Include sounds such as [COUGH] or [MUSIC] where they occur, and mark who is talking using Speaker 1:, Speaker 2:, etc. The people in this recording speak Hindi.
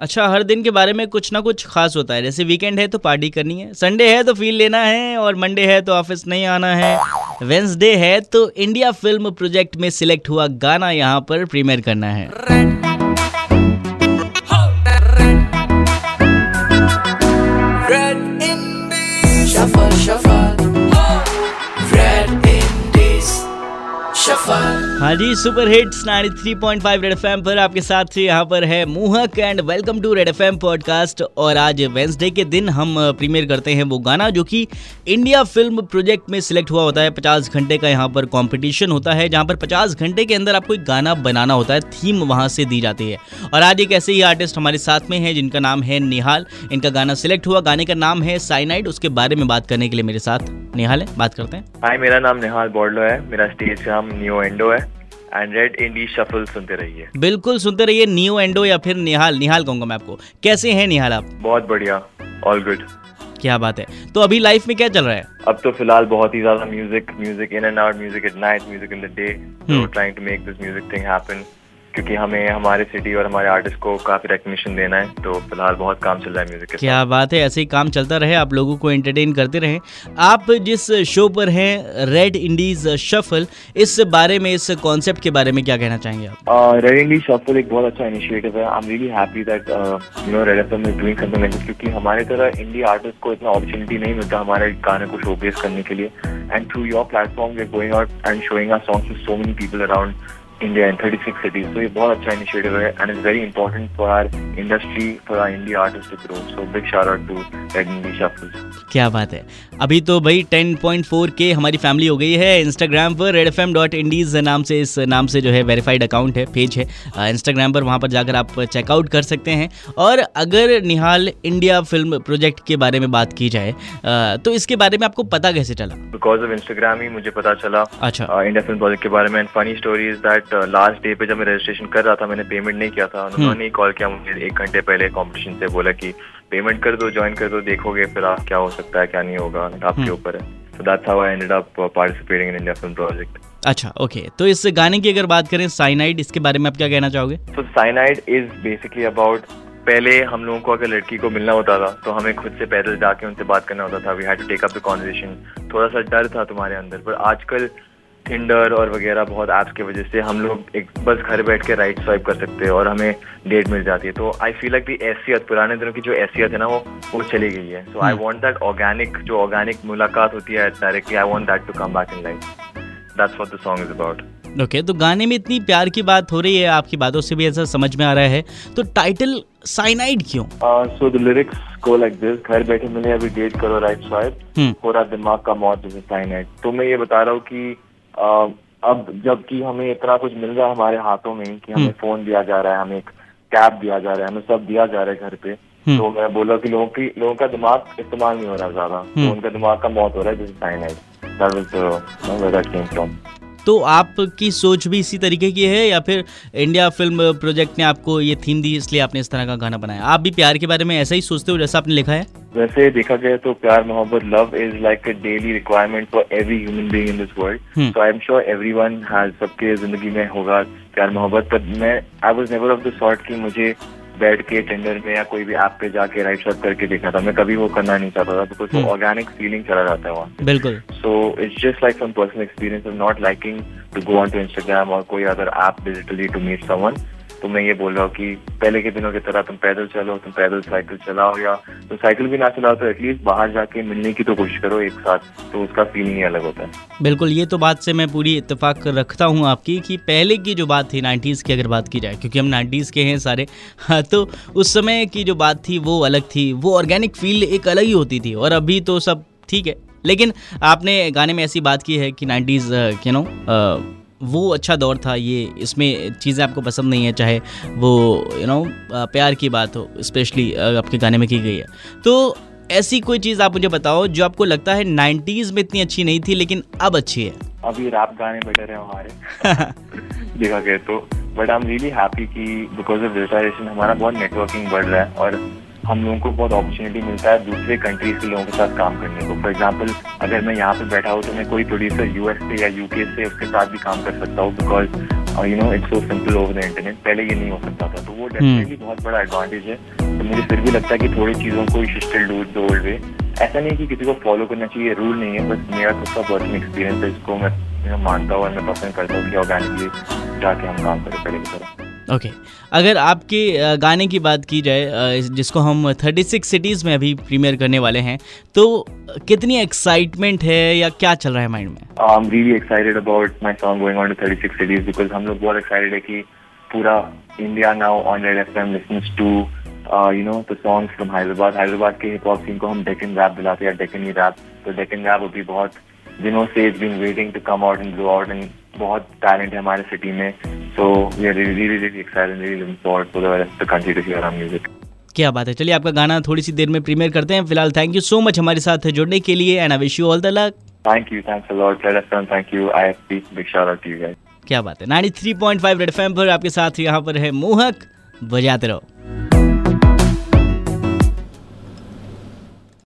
Speaker 1: अच्छा हर दिन के बारे में कुछ ना कुछ खास होता है। जैसे वीकेंड है तो पार्टी करनी है संडे है तो फील लेना है, और मंडे है तो ऑफ़िस नहीं आना है। वेंसडे है तो इंडिया फ़िल्म प्रोजेक्ट में सिलेक्ट हुआ गाना यहाँ पर प्रीमियर करना है। हाँ जी सुपर हिट्स 93.5 रेड एफएम पर आपके साथ यहाँ पर है मुहक and welcome to red FM podcast और आज वेंसडे के दिन हम प्रीमियर करते हैं वो गाना जो कि इंडिया फ़िल्म प्रोजेक्ट में सिलेक्ट हुआ होता है। 50 घंटे का यहाँ पर कंपटीशन होता है, जहाँ पर 50 घंटे के अंदर आपको एक गाना बनाना होता है। थीम वहाँ से दी जाती है। और आज एक ऐसे ही आर्टिस्ट हमारे साथ में है, जिनका नाम है निहाल इनका गाना सिलेक्ट हुआ, गाने का नाम है साइनाइड उसके बारे में बात करने के लिए मेरे साथ निहाल है बात करते हैं।
Speaker 2: हाय मेरा नाम निहाल बॉर्डलो है। मेरा स्टेज नाम न्यू एंडो है। एंड रेड इंडी शफल सुनते रहिए।
Speaker 1: बिल्कुल सुनते रहिए न्यू एंडो या फिर निहाल। निहाल कहूँगा मैं आपको। कैसे हैं निहाल आप?
Speaker 2: बहुत बढ़िया। ऑल गुड
Speaker 1: क्या बात है। तो अभी लाइफ में क्या चल रहा है?
Speaker 2: अब तो फ़िलहाल बहुत ही ज़्यादा music music in and out music at night music in the day trying to make this music thing happen क्योंकि हमें हमारे सिटी और हमारे आर्टिस्ट को काफ़ी रिकग्निशन देना है तो फ़िलहाल बहुत काम चल रहा है म्यूज़िक के
Speaker 1: क्या बात है ऐसे ही काम चलता रहे आप लोगों को एंटरटेन करते रहे। आप जिस शो पर हैं रेड इंडीज शफल इस बारे में इस कॉन्सेप्ट के बारे में क्या कहना चाहेंगे
Speaker 2: आप? रेड इंडीज शफल एक बहुत अच्छा इनिशिएटिव है। I am really happy that you know red FM is doing something like क्योंकि हमारे तरह इंडिया आर्टिस्ट को इतना अपॉर्चुनिटी नहीं मिलता हमारे गाने को शोकेस करने के लिए। And through your platform we are going out and showing our songs to so many people around India in 36 cities तो ये बहुत अच्छा इनिशिएटिव है and is very important for our industry for our India artist to grow. So big shout out shuffles
Speaker 1: क्या बात है। अभी तो भाई 10.4 के हमारी फैमिली हो गई है इंस्टाग्राम पर red F M dot indies नाम से इस नाम से जो है वेरीफाइड अकाउंट है पेज है। इंस्टाग्राम पर वहाँ पर जाकर आप चेकआउट कर सकते हैं। और अगर निहाल इंडिया फ़िल्म प्रोजेक्ट के बारे में बात की जाए तो इसके बारे में आपको पता कैसे चला?
Speaker 2: बिकॉज़ ऑफ़ इंस्टाग्राम ही मुझे पता चला।
Speaker 1: अच्छा।
Speaker 2: इंडिया फ़िल्म प्रोजेक्ट के बारे में funny story is that last day पे जब मैं रजिस्ट्रेशन कर रहा था मैंने पेमेंट नहीं किया था।
Speaker 1: हम्म।
Speaker 2: उन्होंने कॉल किया मुझे एक घंटे पहले कॉम्पिटिशन से बोला कि पेमेंट कर दो ज्वाइन कर दो। देखोगे फिर आप क्या हो सकता है क्या नहीं होगा आपके
Speaker 1: हम्म।
Speaker 2: ऊपर है। So that's how I ended up participating in India film project
Speaker 1: अच्छा ओके तो इस गाने की अगर बात करें साइनाइड इसके बारे में आप क्या कहना चाहोगे?
Speaker 2: तो साइनाइड इज़ बेसिकली अबाउट पहले हम लोगों को अगर लड़की को मिलना होता था तो हमें खुद से पैदल जाके उनसे बात करना होता था। We had to take up the conversation थोड़ा सा डर था तुम्हारे अंदर पर आजकल टिंडर और वगैरह बहुत ऐप्स की वजह से हम लोग एक बस घर बैठ के राइट स्वाइप कर सकते हैं और हमें डेट मिल जाती है। तो आई फील लाइक दी एहसियत पुराने दिनों की जो एहसियत है ना वो वो चली गई है। So I want that organic जो ऑर्गेनिक मुलाकात होती है directly I want that to come back in life that's what the song is about
Speaker 1: okay okay, तो गाने में इतनी प्यार की बात हो रही है आपकी बातों से भी ऐसा समझ में आ रहा है। तो टाइटल साइनाइड क्यों?
Speaker 2: So the lyrics go like this घर बैठे मिले अभी डेट करो राइट स्वाइप पूरा दिमाग का मौत जैसे साइनाइड तो मैं ये बता रहा हूँ कि अब जबकि हमें इतना कुछ मिल रहा है हमारे हाथों में कि हमें फ़ोन दिया जा रहा है हमें एक कैब दिया जा रहा है हमें सब दिया जा रहा है घर पे। तो मैं बोला कि लोगों की लोगों का दिमाग इस्तेमाल नहीं हो रहा ज़्यादा। तो उनका दिमाग का मौत हो रहा है जैसे
Speaker 1: तो आपकी सोच भी इसी तरीके की है या फिर इंडिया फ़िल्म प्रोजेक्ट ने आपको ये थीम दी इसलिए आपने इस तरह का गाना बनाया? आप भी प्यार के बारे में ऐसा ही सोचते हो जैसा आपने लिखा है?
Speaker 2: वैसे देखा जाए तो प्यार मोहब्बत love is like a daily requirement for every human being in this world so I am sure everyone has सबके ज़िंदगी में होगा प्यार मोहब्बत पर मैं I was never of the sort कि मुझे बैठ के टेंडर में या कोई भी ऐप पे जाके राइट शॉट करके देखना था। मैं कभी वो करना नहीं चाहता था बिकॉज़ ऑर्गेनिक फीलिंग चला जाता है वहाँ
Speaker 1: बिल्कुल।
Speaker 2: So it's just like some personal experience of not liking to go on to Instagram और कोई other app digitally to meet someone तो मैं ये बोल रहा हूँ कि पहले के दिनों की तरह तुम पैदल चलो, तुम पैदल साइकिल चलाओ या तुम साइकिल भी ना चलाओ तो एटलीस्ट बाहर जाके मिलने की तो कोशिश करो एक साथ तो उसका फीलिंग ही अलग होता है।
Speaker 1: बिल्कुल, ये तो बात से मैं पूरी इत्तेफाक रखता हूँ आपकी कि पहले की जो बात थी नाइन्टीज़ की अगर बात की जाए, क्योंकि हम नाइन्टीज़ के हैं सारे [LAUGHS] हाँ तो उस समय की जो बात थी वो अलग थी, वो ऑर्गेनिक फील एक अलग ही होती थी और अभी तो सब ठीक है। लेकिन आपने गाने में ऐसी बात की है कि नाइन्टीज़ यू नो वो अच्छा दौर था, ये इसमें चीज़ें आपको पसंद नहीं है, चाहे वो यू नो प्यार की बात हो स्पेशली आपके गाने में की गई है। तो ऐसी कोई चीज़ आप मुझे बताओ जो आपको लगता है नाइन्टीज़ में इतनी अच्छी नहीं थी, लेकिन अब अच्छी है?
Speaker 2: अभी रैप गाने बेटर है हमारे। देखा गया तो। But I am really happy कि बिकॉज़ ऑफ़ डिजिटाइजेशन हमारा बहुत नेटवर्किंग बढ़ रहा है और हम लोगों को बहुत अपॉर्चुनिटी मिलता है दूसरे कंट्रीज़ के लोगों के साथ काम करने को। फॉर एग्ज़ाम्पल अगर मैं यहाँ पे बैठा हूँ तो मैं कोई प्रोड्यूसर यूएस से या यूके से उसके साथ भी काम कर सकता हूँ because you know it's so simple over the internet पहले ये नहीं हो सकता था। तो वो डेफिनेटली बहुत बड़ा एडवांटेज है। तो मुझे फिर भी लगता है कि थोड़ी चीज़ों को still do the old way ऐसा नहीं कि किसी को फॉलो करना चाहिए रूल नहीं है बस मेरा खुद का पर्सनल एक्सपीरियंस है। इसको मैं मानता हूँ और मैं पसंद करता हूँ कि ऑर्गेनिकली जाके हम काम करें पहले की तरह।
Speaker 1: Okay okay. अगर आपके गाने की बात की जाए जिसको हम 36 सिटीज़ में अभी प्रीमियर करने वाले हैं तो कितनी एक्साइटमेंट है या क्या चल रहा है माइंड में?
Speaker 2: I am really excited about my song going on to 36 cities because हम लोग बहुत एक्साइटेड है कि पूरा India now on red FM listens to you know the songs from Hyderabad Hyderabad के हिप हॉप सीन को हम डेकन रैप दिलाते हैं डेकन ही रैप तो डेकन रैप अभी बहुत दिनों से it's been waiting to come out and blow out and बहुत टैलेंट है हमारे सिटी में. सो really, really, really excited and really looking forward for the rest of the country to hear our music.
Speaker 1: क्या बात है। चलिए आपका गाना थोड़ी सी देर में प्रीमियर करते हैं। फ़िलहाल थैंक यू सो मच हमारे साथ जुड़ने के लिए and I wish you all the luck
Speaker 2: thank you thanks a lot thank you I IFP big shout out to you guys
Speaker 1: क्या बात है। 93.5 रेड एफएम पर आपके साथ यहाँ पर है मोहक। बजाते रहो।